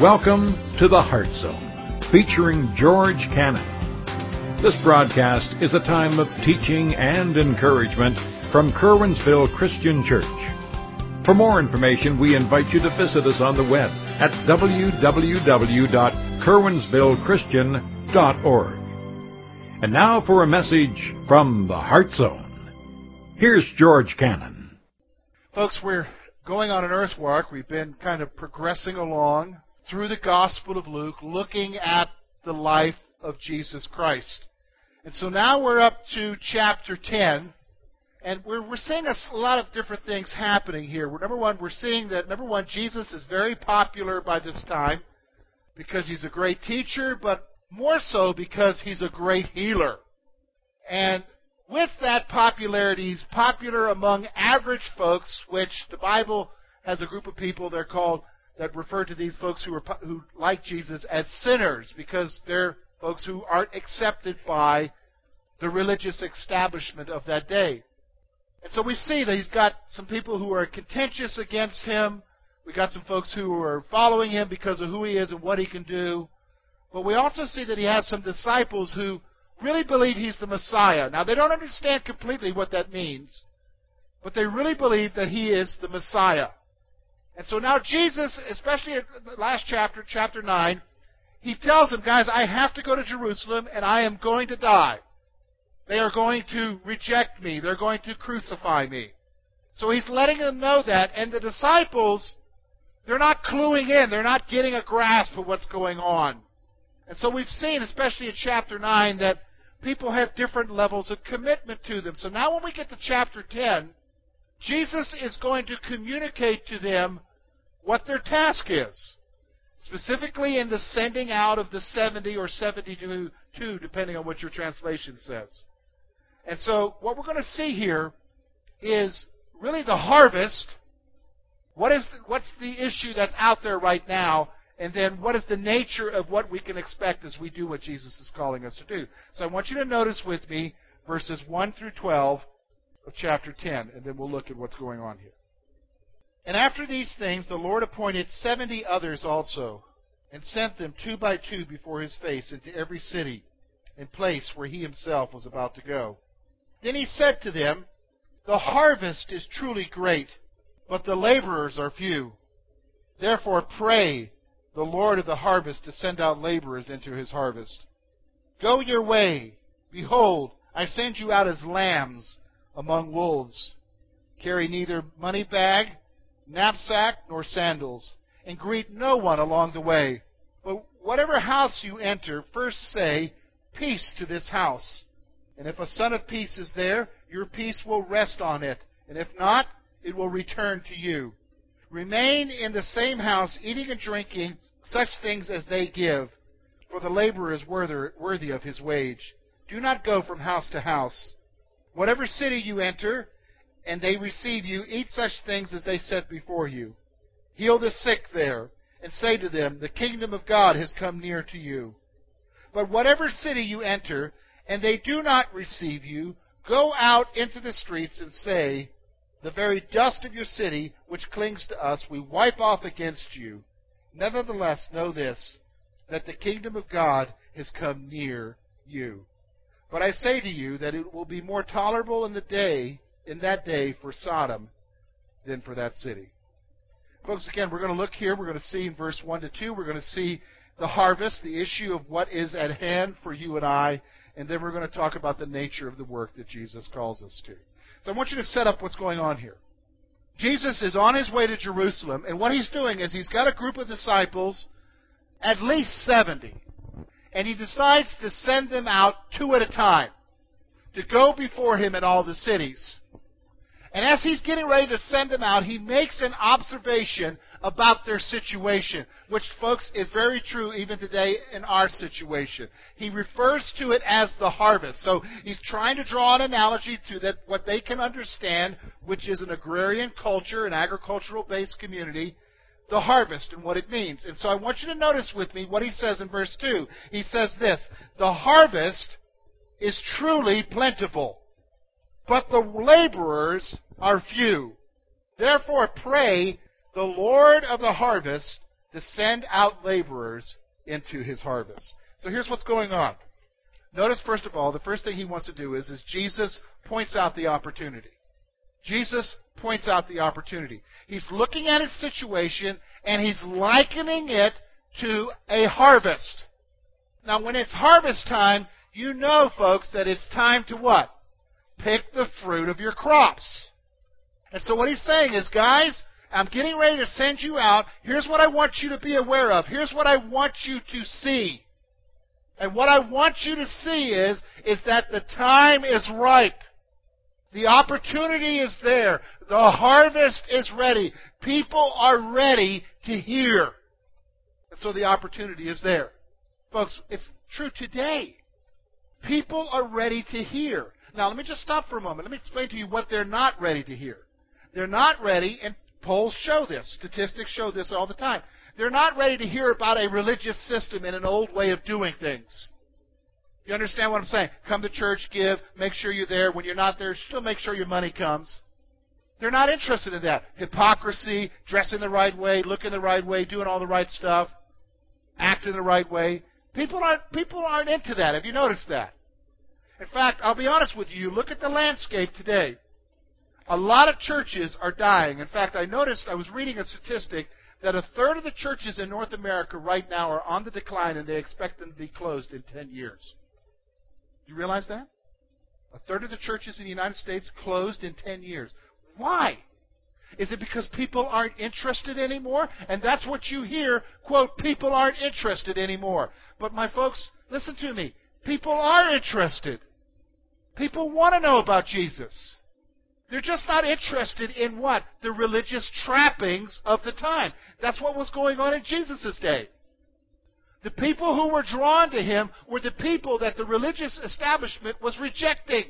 Welcome to the Heart Zone, featuring George Cannon. This broadcast is a time of teaching and encouragement from Curwensville Christian Church. For more information, we invite you to visit us on the web at www.curwensvillechristian.org. And now for a message from the Heart Zone. Here's George Cannon. Folks, we're going on an earth walk. We've been kind of progressing along through the Gospel of Luke, looking at the life of Jesus Christ. And so now we're up to chapter 10, and we're, we're seeing a, lot of different things happening here. Number one, we're seeing that, number one, Jesus is very popular by this time because he's a great teacher, but more so because he's a great healer. And with that popularity, he's popular among average folks, which the Bible has a group of people they're called that refer to these folks who are who like Jesus as sinners because they're folks who aren't accepted by the religious establishment of that day. And so we see that he's got some people who are contentious against him. We got some folks who are following him because of who he is and what he can do. But we also see that he has some disciples who really believe he's the Messiah. Now they don't understand completely what that means, but they really believe that he is the Messiah. And so now Jesus, especially in the last chapter, chapter 9, he tells them, guys, I have to go to Jerusalem and I am going to die. They are going to reject me. They're going to crucify me. So he's letting them know that. And the disciples, they're not cluing in. They're not getting a grasp of what's going on. And so we've seen, especially in chapter 9, that people have different levels of commitment to them. So now when we get to chapter 10, Jesus is going to communicate to them what their task is. Specifically in the sending out of the 70 or 72, depending on what your translation says. And so what we're going to see here is really the harvest. What is the, what's the issue that's out there right now? And then what is the nature of what we can expect as we do what Jesus is calling us to do? So I want you to notice with me verses 1 through 12 of chapter 10, and then we'll look at what's going on here. And after these things, the Lord appointed seventy others also, and sent them two by two before his face into every city and place where he himself was about to go. Then he said to them, The harvest is truly great, but the laborers are few. Therefore pray the Lord of the harvest to send out laborers into his harvest. Go your way. Behold, I send you out as lambs among wolves. Carry neither money bag, knapsack, nor sandals, and greet no one along the way. But whatever house you enter, first say, Peace to this house. And if a son of peace is there, your peace will rest on it, and if not, it will return to you. Remain in the same house, eating and drinking such things as they give, for the laborer is worthy of his wage. Do not go from house to house. Whatever city you enter, and they receive you, eat such things as they set before you. Heal the sick there, and say to them, The kingdom of God has come near to you. But whatever city you enter, and they do not receive you, go out into the streets and say, The very dust of your city, which clings to us, we wipe off against you. Nevertheless, know this, that the kingdom of God has come near you. But I say to you that it will be more tolerable in the day in that day for Sodom than for that city. Folks, again, we're going to look here. We're going to see in verse 1 to 2, we're going to see the harvest, the issue of what is at hand for you and I, and then we're going to talk about the nature of the work that Jesus calls us to. So I want you to set up what's going on here. Jesus is on his way to Jerusalem, and what he's doing is he's got a group of disciples, at least 70, and he decides to send them out two at a time to go before him in all the cities. And as he's getting ready to send them out, he makes an observation about their situation, which, folks, is very true even today in our situation. He refers to it as the harvest. So he's trying to draw an analogy to that what they can understand, which is an agrarian culture, an agricultural based community, the harvest and what it means. And so I want you to notice with me what he says in verse 2. He says this The harvest is truly plentiful but the laborers are few. Therefore pray the Lord of the harvest to send out laborers into his harvest. So here's what's going on. Notice, first of all, the first thing he wants to do is, is Jesus points out the opportunity. Jesus points out the opportunity. He's looking at his situation and he's likening it to a harvest. Now, when it's harvest time, you know, folks, that it's time to what? Pick the fruit of your crops. And so what he's saying is, guys, I'm getting ready to send you out. Here's what I want you to be aware of. Here's what I want you to see. And what I want you to see is, is that the time is ripe. The opportunity is there. The harvest is ready. People are ready to hear. And so the opportunity is there. Folks, it's true today. People are ready to hear. Now, let me just stop for a moment. Let me explain to you what they're not ready to hear. They're not ready, and polls show this, statistics show this all the time. They're not ready to hear about a religious system and an old way of doing things. You understand what I'm saying? Come to church, give, make sure you're there. When you're not there, still make sure your money comes. They're not interested in that. Hypocrisy, dressing the right way, looking the right way, doing all the right stuff, acting the right way. People aren't people aren't into that. Have you noticed that? In fact, I'll be honest with you, look at the landscape today. A lot of churches are dying. In fact, I noticed I was reading a statistic that a third of the churches in North America right now are on the decline and they expect them to be closed in 10 years. Do you realize that? A third of the churches in the United States closed in 10 years. Why? Is it because people aren't interested anymore? And that's what you hear, quote, people aren't interested anymore. But my folks, listen to me. People are interested. People want to know about Jesus. They're just not interested in what? The religious trappings of the time. That's what was going on in Jesus' day. The people who were drawn to him were the people that the religious establishment was rejecting.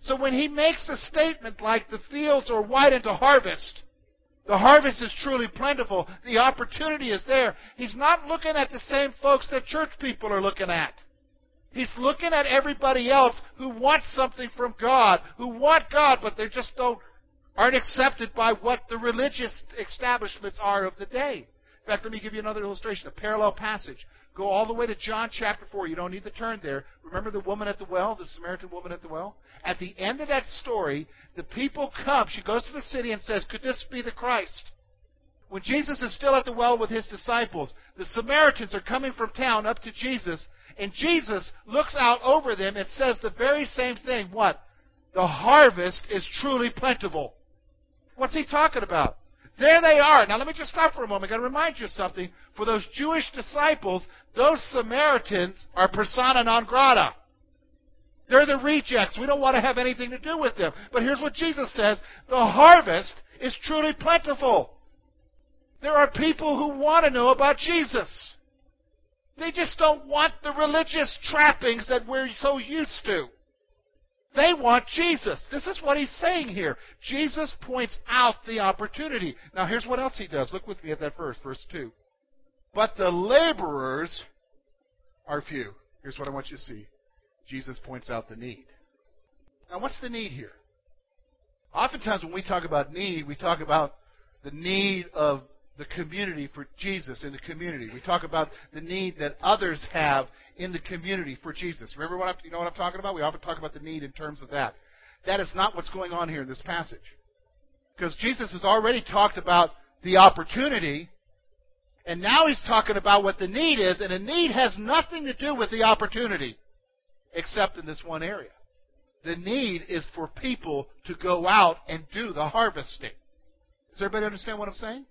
So when he makes a statement like the fields are white into harvest, the harvest is truly plentiful, the opportunity is there, he's not looking at the same folks that church people are looking at. He's looking at everybody else who wants something from God, who want God, but they just don't aren't accepted by what the religious establishments are of the day. In fact, let me give you another illustration, a parallel passage. Go all the way to John chapter 4. You don't need to turn there. Remember the woman at the well, the Samaritan woman at the well? At the end of that story, the people come. She goes to the city and says, Could this be the Christ? When Jesus is still at the well with his disciples, the Samaritans are coming from town up to Jesus, and Jesus looks out over them and says the very same thing. What? The harvest is truly plentiful. What's he talking about? There they are. Now let me just stop for a moment. I've got to remind you of something. For those Jewish disciples, those Samaritans are persona non grata. They're the rejects. We don't want to have anything to do with them. But here's what Jesus says the harvest is truly plentiful. There are people who want to know about Jesus. They just don't want the religious trappings that we're so used to. They want Jesus. This is what he's saying here. Jesus points out the opportunity. Now, here's what else he does. Look with me at that verse, verse 2. But the laborers are few. Here's what I want you to see. Jesus points out the need. Now, what's the need here? Oftentimes, when we talk about need, we talk about the need of the community for Jesus in the community. We talk about the need that others have in the community for Jesus. Remember what I'm, you know what I'm talking about? We often talk about the need in terms of that. That is not what's going on here in this passage. Because Jesus has already talked about the opportunity, and now he's talking about what the need is, and the need has nothing to do with the opportunity, except in this one area. The need is for people to go out and do the harvesting. Does everybody understand what I'm saying?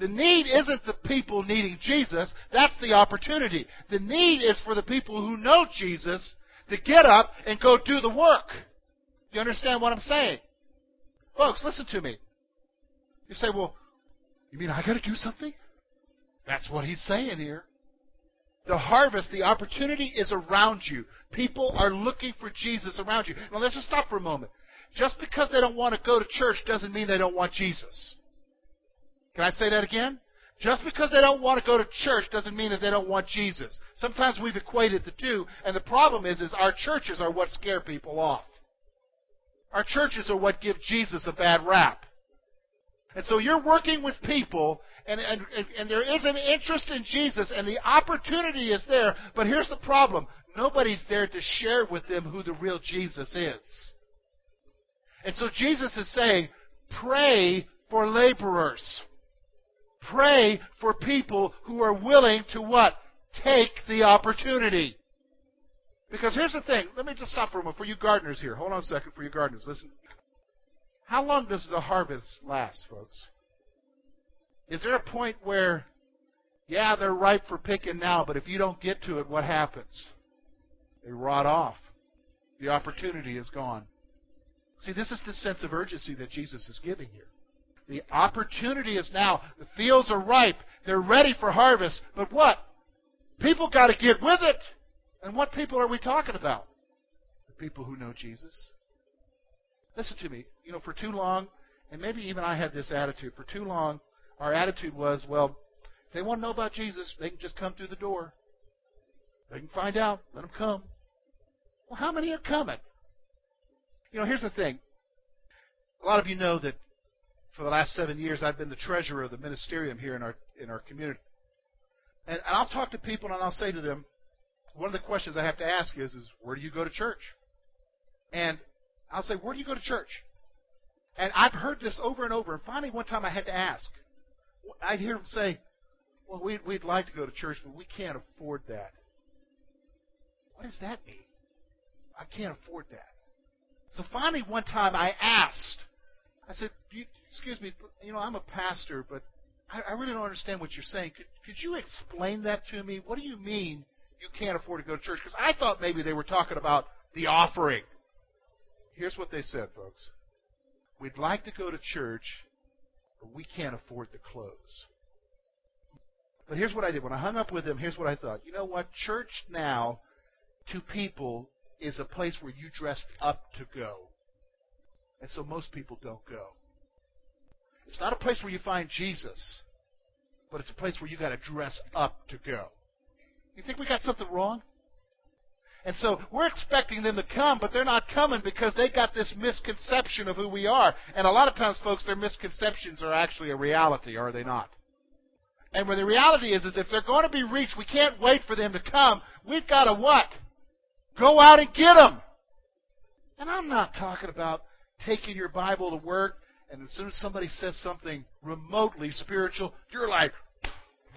The need isn't the people needing Jesus, that's the opportunity. The need is for the people who know Jesus to get up and go do the work. You understand what I'm saying? Folks, listen to me. You say, well, you mean I got to do something? That's what he's saying here. The harvest, the opportunity is around you. People are looking for Jesus around you. Now let's just stop for a moment. Just because they don't want to go to church doesn't mean they don't want Jesus. Can I say that again? Just because they don't want to go to church doesn't mean that they don't want Jesus. Sometimes we've equated the two, and the problem is, is our churches are what scare people off. Our churches are what give Jesus a bad rap. And so you're working with people, and, and, and there is an interest in Jesus, and the opportunity is there, but here's the problem nobody's there to share with them who the real Jesus is. And so Jesus is saying, pray for laborers. Pray for people who are willing to what? Take the opportunity. Because here's the thing. Let me just stop for a moment. For you gardeners here, hold on a second. For you gardeners, listen. How long does the harvest last, folks? Is there a point where, yeah, they're ripe for picking now, but if you don't get to it, what happens? They rot off. The opportunity is gone. See, this is the sense of urgency that Jesus is giving here. The opportunity is now. The fields are ripe. They're ready for harvest. But what? People got to get with it. And what people are we talking about? The people who know Jesus. Listen to me. You know, for too long, and maybe even I had this attitude, for too long, our attitude was, well, if they want to know about Jesus, they can just come through the door. They can find out. Let them come. Well, how many are coming? You know, here's the thing. A lot of you know that for the last seven years, I've been the treasurer of the ministerium here in our in our community. And, and I'll talk to people and I'll say to them, one of the questions I have to ask is, is where do you go to church? And I'll say, where do you go to church? And I've heard this over and over. And finally, one time I had to ask. I'd hear them say, well, we'd, we'd like to go to church, but we can't afford that. What does that mean? I can't afford that. So finally, one time I asked, I said, you, excuse me, you know, I'm a pastor, but I, I really don't understand what you're saying. Could, could you explain that to me? What do you mean you can't afford to go to church? Because I thought maybe they were talking about the offering. Here's what they said, folks. We'd like to go to church, but we can't afford the clothes. But here's what I did. When I hung up with them, here's what I thought. You know what? Church now, to people, is a place where you dress up to go. And so most people don't go. It's not a place where you find Jesus, but it's a place where you got to dress up to go. You think we got something wrong? And so we're expecting them to come, but they're not coming because they got this misconception of who we are. And a lot of times, folks, their misconceptions are actually a reality, are they not? And where the reality is, is if they're going to be reached, we can't wait for them to come. We've got to what? Go out and get them. And I'm not talking about taking your Bible to work, and as soon as somebody says something remotely spiritual, you're like,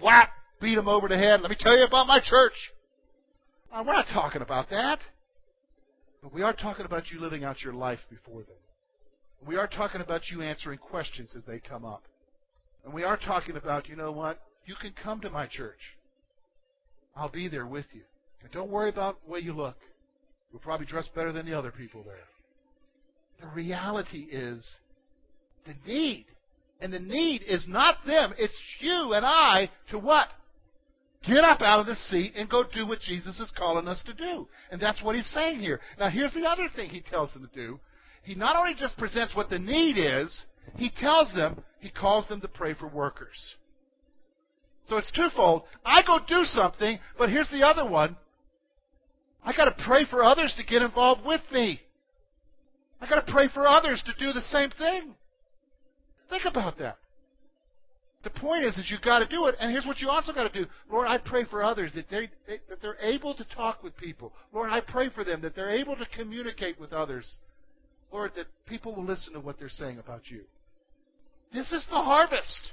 whap, beat them over the head. Let me tell you about my church. Uh, we're not talking about that. But we are talking about you living out your life before them. We are talking about you answering questions as they come up. And we are talking about, you know what? You can come to my church. I'll be there with you. And don't worry about the way you look. You'll probably dress better than the other people there. The reality is the need. And the need is not them, it's you and I to what? Get up out of the seat and go do what Jesus is calling us to do. And that's what he's saying here. Now, here's the other thing he tells them to do. He not only just presents what the need is, he tells them, he calls them to pray for workers. So it's twofold. I go do something, but here's the other one. I got to pray for others to get involved with me. I got to pray for others to do the same thing. Think about that. The point is, is you've got to do it. And here's what you also got to do. Lord, I pray for others that they, they that they're able to talk with people. Lord, I pray for them that they're able to communicate with others. Lord, that people will listen to what they're saying about you. This is the harvest.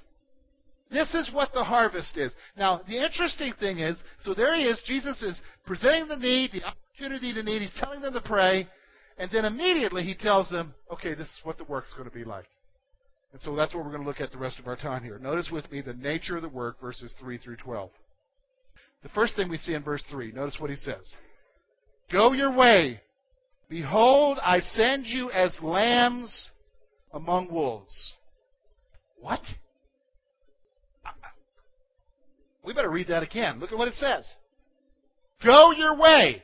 This is what the harvest is. Now, the interesting thing is, so there he is. Jesus is presenting the need, the opportunity to need. He's telling them to pray. And then immediately he tells them, okay, this is what the work's going to be like. And so that's what we're going to look at the rest of our time here. Notice with me the nature of the work, verses 3 through 12. The first thing we see in verse 3, notice what he says Go your way. Behold, I send you as lambs among wolves. What? We better read that again. Look at what it says. Go your way.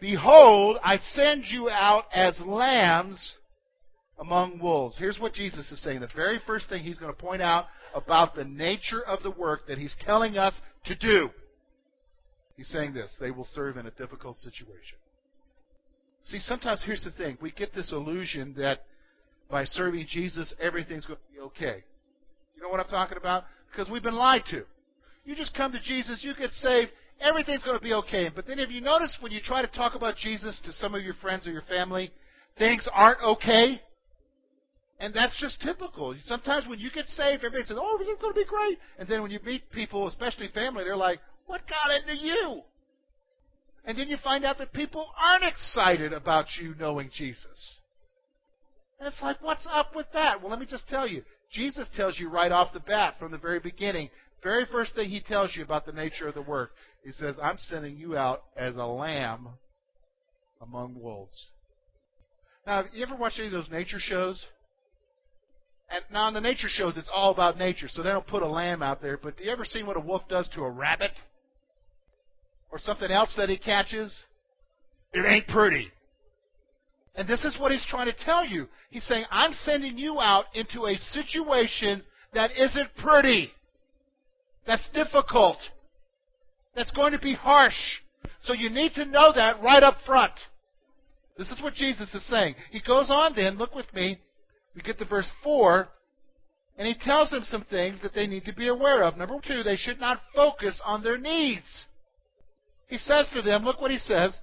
Behold, I send you out as lambs among wolves. Here's what Jesus is saying. The very first thing he's going to point out about the nature of the work that he's telling us to do. He's saying this they will serve in a difficult situation. See, sometimes here's the thing we get this illusion that by serving Jesus, everything's going to be okay. You know what I'm talking about? Because we've been lied to. You just come to Jesus, you get saved, everything's going to be okay. But then, if you notice when you try to talk about Jesus to some of your friends or your family, things aren't okay. And that's just typical. Sometimes when you get saved, everybody says, "Oh, everything's going to be great," and then when you meet people, especially family, they're like, "What got into you?" And then you find out that people aren't excited about you knowing Jesus. And it's like, what's up with that? Well, let me just tell you. Jesus tells you right off the bat from the very beginning, very first thing he tells you about the nature of the work, he says, I'm sending you out as a lamb among wolves. Now, have you ever watched any of those nature shows? And now on the nature shows, it's all about nature, so they don't put a lamb out there. But do you ever seen what a wolf does to a rabbit? Or something else that he catches? It ain't pretty. And this is what he's trying to tell you. He's saying, I'm sending you out into a situation that isn't pretty. That's difficult. That's going to be harsh. So you need to know that right up front. This is what Jesus is saying. He goes on then, look with me, we get to verse 4, and he tells them some things that they need to be aware of. Number two, they should not focus on their needs. He says to them, look what he says,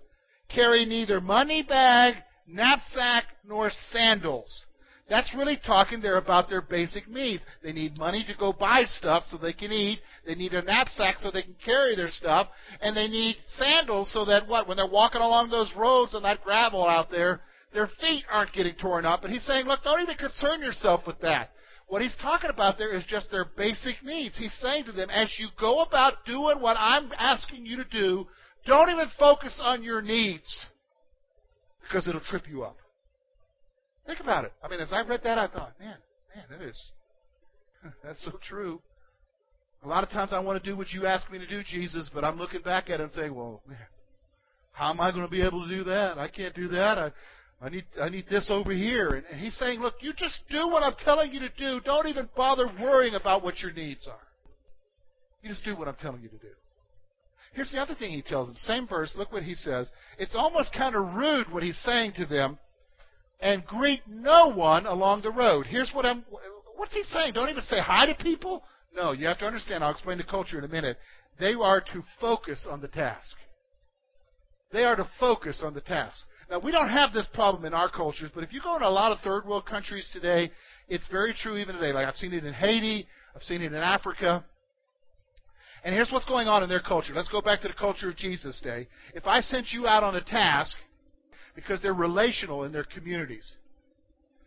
carry neither money bag, knapsack, nor sandals. That's really talking there about their basic needs. They need money to go buy stuff so they can eat. They need a knapsack so they can carry their stuff. And they need sandals so that what? When they're walking along those roads and that gravel out there, their feet aren't getting torn up. And he's saying, look, don't even concern yourself with that. What he's talking about there is just their basic needs. He's saying to them, as you go about doing what I'm asking you to do, don't even focus on your needs because it'll trip you up. Think about it. I mean, as I read that, I thought, man, man, that is, that's so true. A lot of times I want to do what you ask me to do, Jesus, but I'm looking back at it and saying, well, man, how am I going to be able to do that? I can't do that. I, I need, I need this over here. And, and he's saying, look, you just do what I'm telling you to do. Don't even bother worrying about what your needs are. You just do what I'm telling you to do. Here's the other thing he tells them. Same verse. Look what he says. It's almost kind of rude what he's saying to them and greet no one along the road. Here's what I'm. What's he saying? Don't even say hi to people. No, you have to understand. I'll explain the culture in a minute. They are to focus on the task. They are to focus on the task. Now, we don't have this problem in our cultures, but if you go in a lot of third world countries today, it's very true even today. Like I've seen it in Haiti, I've seen it in Africa. And here's what's going on in their culture. Let's go back to the culture of Jesus' day. If I sent you out on a task because they're relational in their communities.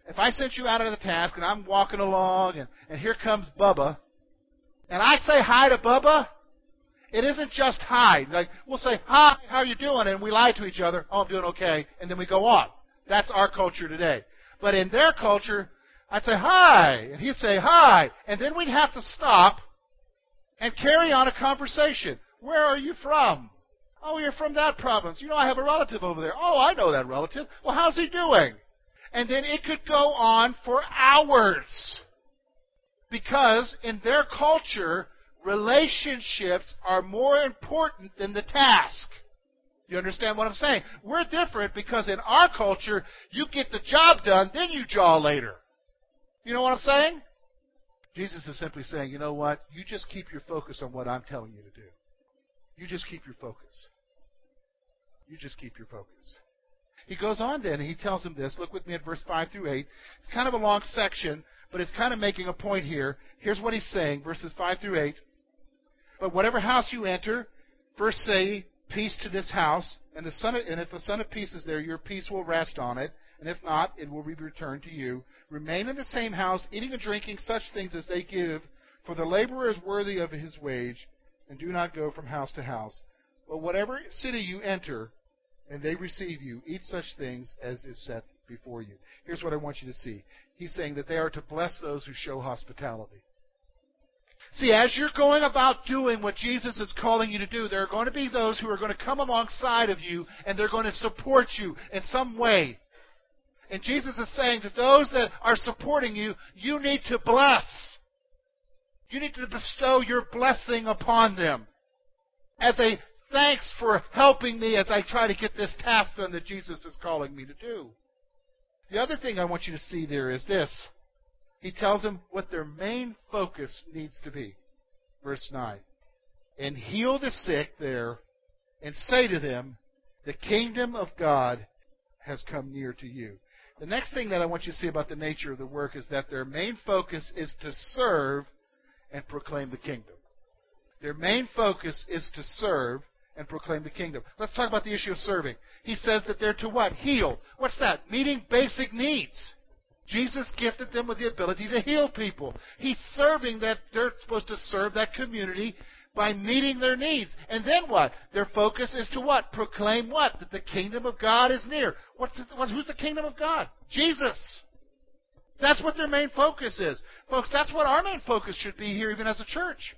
If I sent you out on the task and I'm walking along and, and here comes Bubba, and I say hi to Bubba, it isn't just hi. Like we'll say hi, how are you doing, and we lie to each other. Oh, I'm doing okay, and then we go on. That's our culture today. But in their culture, I'd say hi, and he'd say hi, and then we'd have to stop and carry on a conversation. Where are you from? Oh, you're from that province. You know, I have a relative over there. Oh, I know that relative. Well, how's he doing? And then it could go on for hours. Because in their culture, relationships are more important than the task. You understand what I'm saying? We're different because in our culture, you get the job done, then you jaw later. You know what I'm saying? Jesus is simply saying, you know what? You just keep your focus on what I'm telling you to do. You just keep your focus. You just keep your focus. He goes on then, and he tells him this. Look with me at verse 5 through 8. It's kind of a long section, but it's kind of making a point here. Here's what he's saying, verses 5 through 8. But whatever house you enter, first say, Peace to this house, and, the son of, and if the Son of Peace is there, your peace will rest on it, and if not, it will be returned to you. Remain in the same house, eating and drinking such things as they give, for the laborer is worthy of his wage and do not go from house to house. But whatever city you enter, and they receive you, eat such things as is set before you. Here's what I want you to see. He's saying that they are to bless those who show hospitality. See, as you're going about doing what Jesus is calling you to do, there are going to be those who are going to come alongside of you and they're going to support you in some way. And Jesus is saying to those that are supporting you, you need to bless. You need to bestow your blessing upon them as a thanks for helping me as I try to get this task done that Jesus is calling me to do. The other thing I want you to see there is this. He tells them what their main focus needs to be. Verse 9. And heal the sick there, and say to them, The kingdom of God has come near to you. The next thing that I want you to see about the nature of the work is that their main focus is to serve and proclaim the kingdom. Their main focus is to serve and proclaim the kingdom. Let's talk about the issue of serving. He says that they're to what? Heal. What's that? Meeting basic needs. Jesus gifted them with the ability to heal people. He's serving that, they're supposed to serve that community by meeting their needs. And then what? Their focus is to what? Proclaim what? That the kingdom of God is near. What's the, what, who's the kingdom of God? Jesus. That's what their main focus is. Folks, that's what our main focus should be here, even as a church.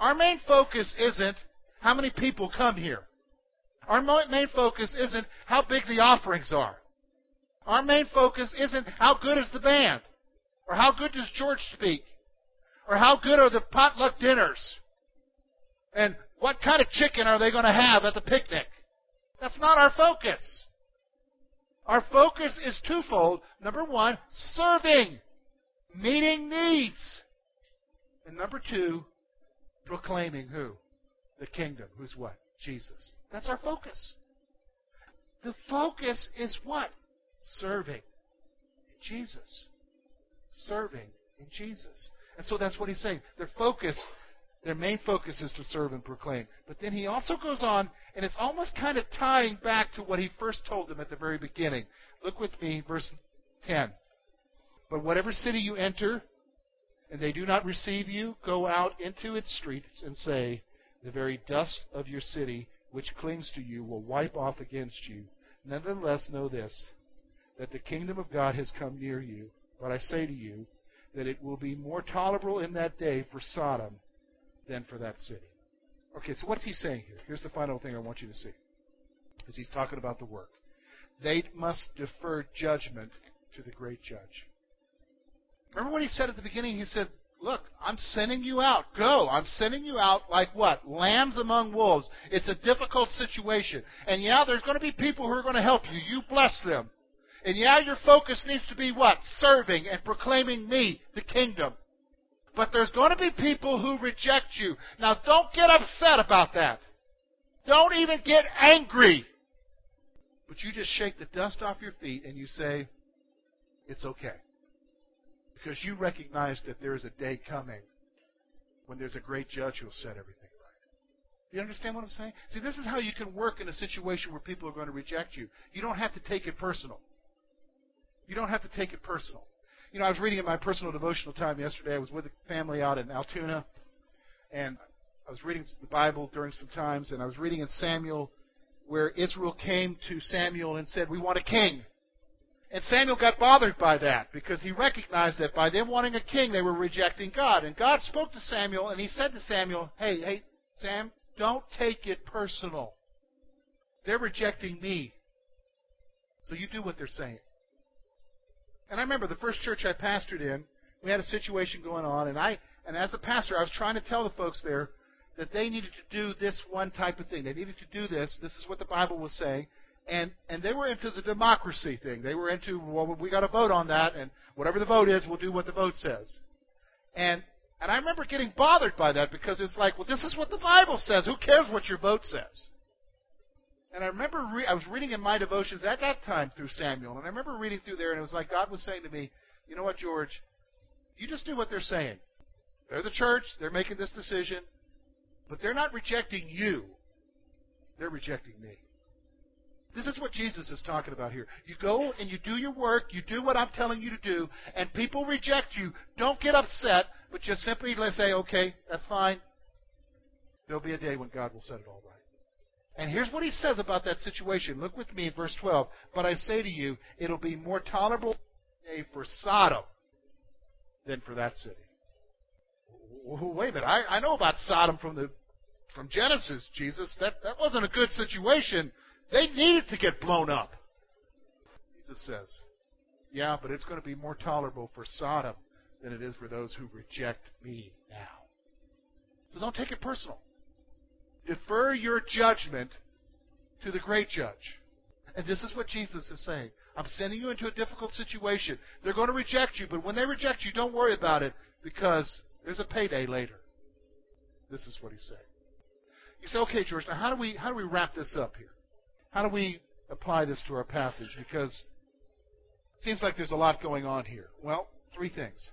Our main focus isn't how many people come here. Our main focus isn't how big the offerings are. Our main focus isn't how good is the band, or how good does George speak, or how good are the potluck dinners, and what kind of chicken are they going to have at the picnic. That's not our focus. Our focus is twofold. Number one, serving, meeting needs. And number two, proclaiming who? The kingdom. Who's what? Jesus. That's our focus. The focus is what? Serving Jesus. Serving in Jesus. And so that's what he's saying. Their focus, their main focus is to serve and proclaim. But then he also goes on, and it's almost kind of tying back to what he first told them at the very beginning. Look with me, verse 10. But whatever city you enter, and they do not receive you, go out into its streets and say, The very dust of your city which clings to you will wipe off against you. Nevertheless, know this, that the kingdom of God has come near you. But I say to you, that it will be more tolerable in that day for Sodom than for that city. Okay, so what's he saying here? Here's the final thing I want you to see. As he's talking about the work. They must defer judgment to the great judge. Remember what he said at the beginning? He said, Look, I'm sending you out. Go. I'm sending you out like what? Lambs among wolves. It's a difficult situation. And yeah, there's going to be people who are going to help you. You bless them. And yeah, your focus needs to be what? Serving and proclaiming me, the kingdom. But there's going to be people who reject you. Now, don't get upset about that. Don't even get angry. But you just shake the dust off your feet and you say, it's okay. Because you recognize that there is a day coming when there's a great judge who will set everything right. You understand what I'm saying? See, this is how you can work in a situation where people are going to reject you. You don't have to take it personal. You don't have to take it personal. You know, I was reading in my personal devotional time yesterday. I was with a family out in Altoona, and I was reading the Bible during some times, and I was reading in Samuel where Israel came to Samuel and said, We want a king. And Samuel got bothered by that because he recognized that by them wanting a king, they were rejecting God. And God spoke to Samuel and he said to Samuel, Hey, hey, Sam, don't take it personal. They're rejecting me. So you do what they're saying. And I remember the first church I pastored in, we had a situation going on, and I and as the pastor, I was trying to tell the folks there that they needed to do this one type of thing. They needed to do this. This is what the Bible was saying. And and they were into the democracy thing. They were into well, we got to vote on that, and whatever the vote is, we'll do what the vote says. And and I remember getting bothered by that because it's like, well, this is what the Bible says. Who cares what your vote says? And I remember re- I was reading in my devotions at that time through Samuel, and I remember reading through there, and it was like God was saying to me, "You know what, George? You just do what they're saying. They're the church. They're making this decision, but they're not rejecting you. They're rejecting me." This is what Jesus is talking about here. You go and you do your work, you do what I'm telling you to do, and people reject you. Don't get upset, but just simply let's say, okay, that's fine. There'll be a day when God will set it all right. And here's what he says about that situation. Look with me in verse 12. But I say to you, it'll be more tolerable day for Sodom than for that city. Wait a minute. I, I know about Sodom from the from Genesis, Jesus. That that wasn't a good situation. They needed to get blown up. Jesus says, Yeah, but it's going to be more tolerable for Sodom than it is for those who reject me now. So don't take it personal. Defer your judgment to the great judge. And this is what Jesus is saying. I'm sending you into a difficult situation. They're going to reject you, but when they reject you, don't worry about it because there's a payday later. This is what he's saying. You say, okay, George, now how do we how do we wrap this up here? How do we apply this to our passage? Because it seems like there's a lot going on here. Well, three things.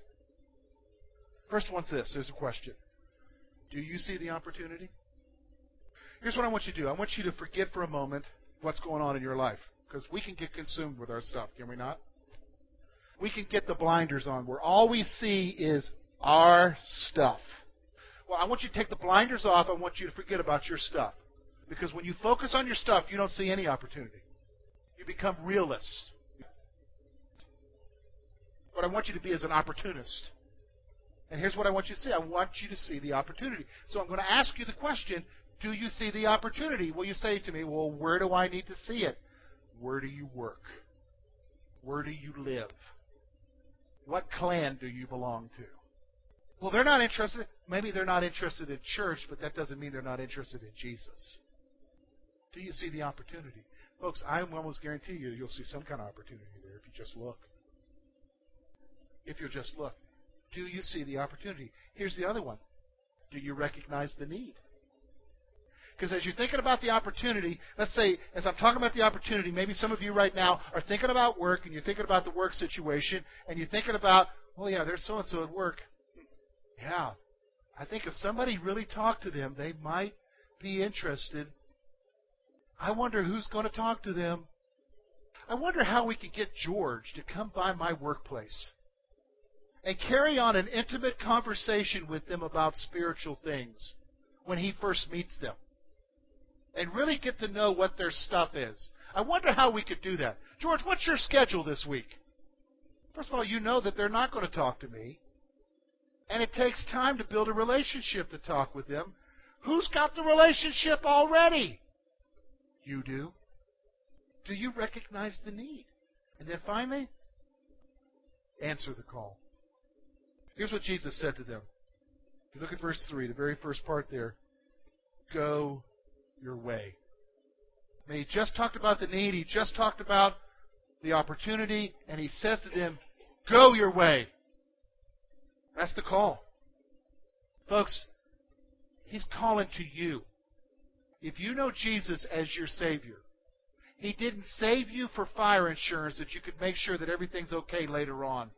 First one's this. There's a question. Do you see the opportunity? Here's what I want you to do. I want you to forget for a moment what's going on in your life. Because we can get consumed with our stuff, can we not? We can get the blinders on where all we see is our stuff. Well, I want you to take the blinders off. I want you to forget about your stuff. Because when you focus on your stuff, you don't see any opportunity. You become realists. What I want you to be is an opportunist. And here's what I want you to see. I want you to see the opportunity. So I'm going to ask you the question, do you see the opportunity? Well, you say to me, well, where do I need to see it? Where do you work? Where do you live? What clan do you belong to? Well, they're not interested. Maybe they're not interested in church, but that doesn't mean they're not interested in Jesus. Do you see the opportunity? Folks, I almost guarantee you you'll see some kind of opportunity there if you just look. If you'll just look. Do you see the opportunity? Here's the other one. Do you recognize the need? Because as you're thinking about the opportunity, let's say, as I'm talking about the opportunity, maybe some of you right now are thinking about work and you're thinking about the work situation and you're thinking about, well, yeah, there's so and so at work. Yeah. I think if somebody really talked to them, they might be interested. I wonder who's going to talk to them. I wonder how we could get George to come by my workplace and carry on an intimate conversation with them about spiritual things when he first meets them and really get to know what their stuff is. I wonder how we could do that. George, what's your schedule this week? First of all, you know that they're not going to talk to me. And it takes time to build a relationship to talk with them. Who's got the relationship already? You do. Do you recognize the need? And then finally, answer the call. Here's what Jesus said to them. If you look at verse 3, the very first part there. Go your way. Mean, he just talked about the need, he just talked about the opportunity, and he says to them, Go your way. That's the call. Folks, he's calling to you. If you know Jesus as your Savior, he didn't save you for fire insurance that you could make sure that everything's okay later on.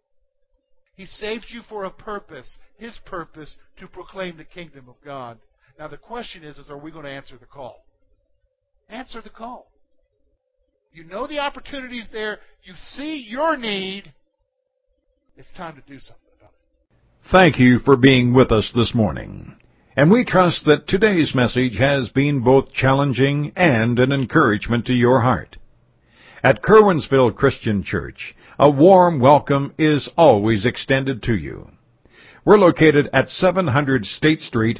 He saved you for a purpose, his purpose to proclaim the kingdom of God. Now the question is, is are we going to answer the call? Answer the call. You know the opportunities there. You see your need. It's time to do something about it. Thank you for being with us this morning. And we trust that today's message has been both challenging and an encouragement to your heart. At Curwensville Christian Church, a warm welcome is always extended to you. We're located at 700 State Street,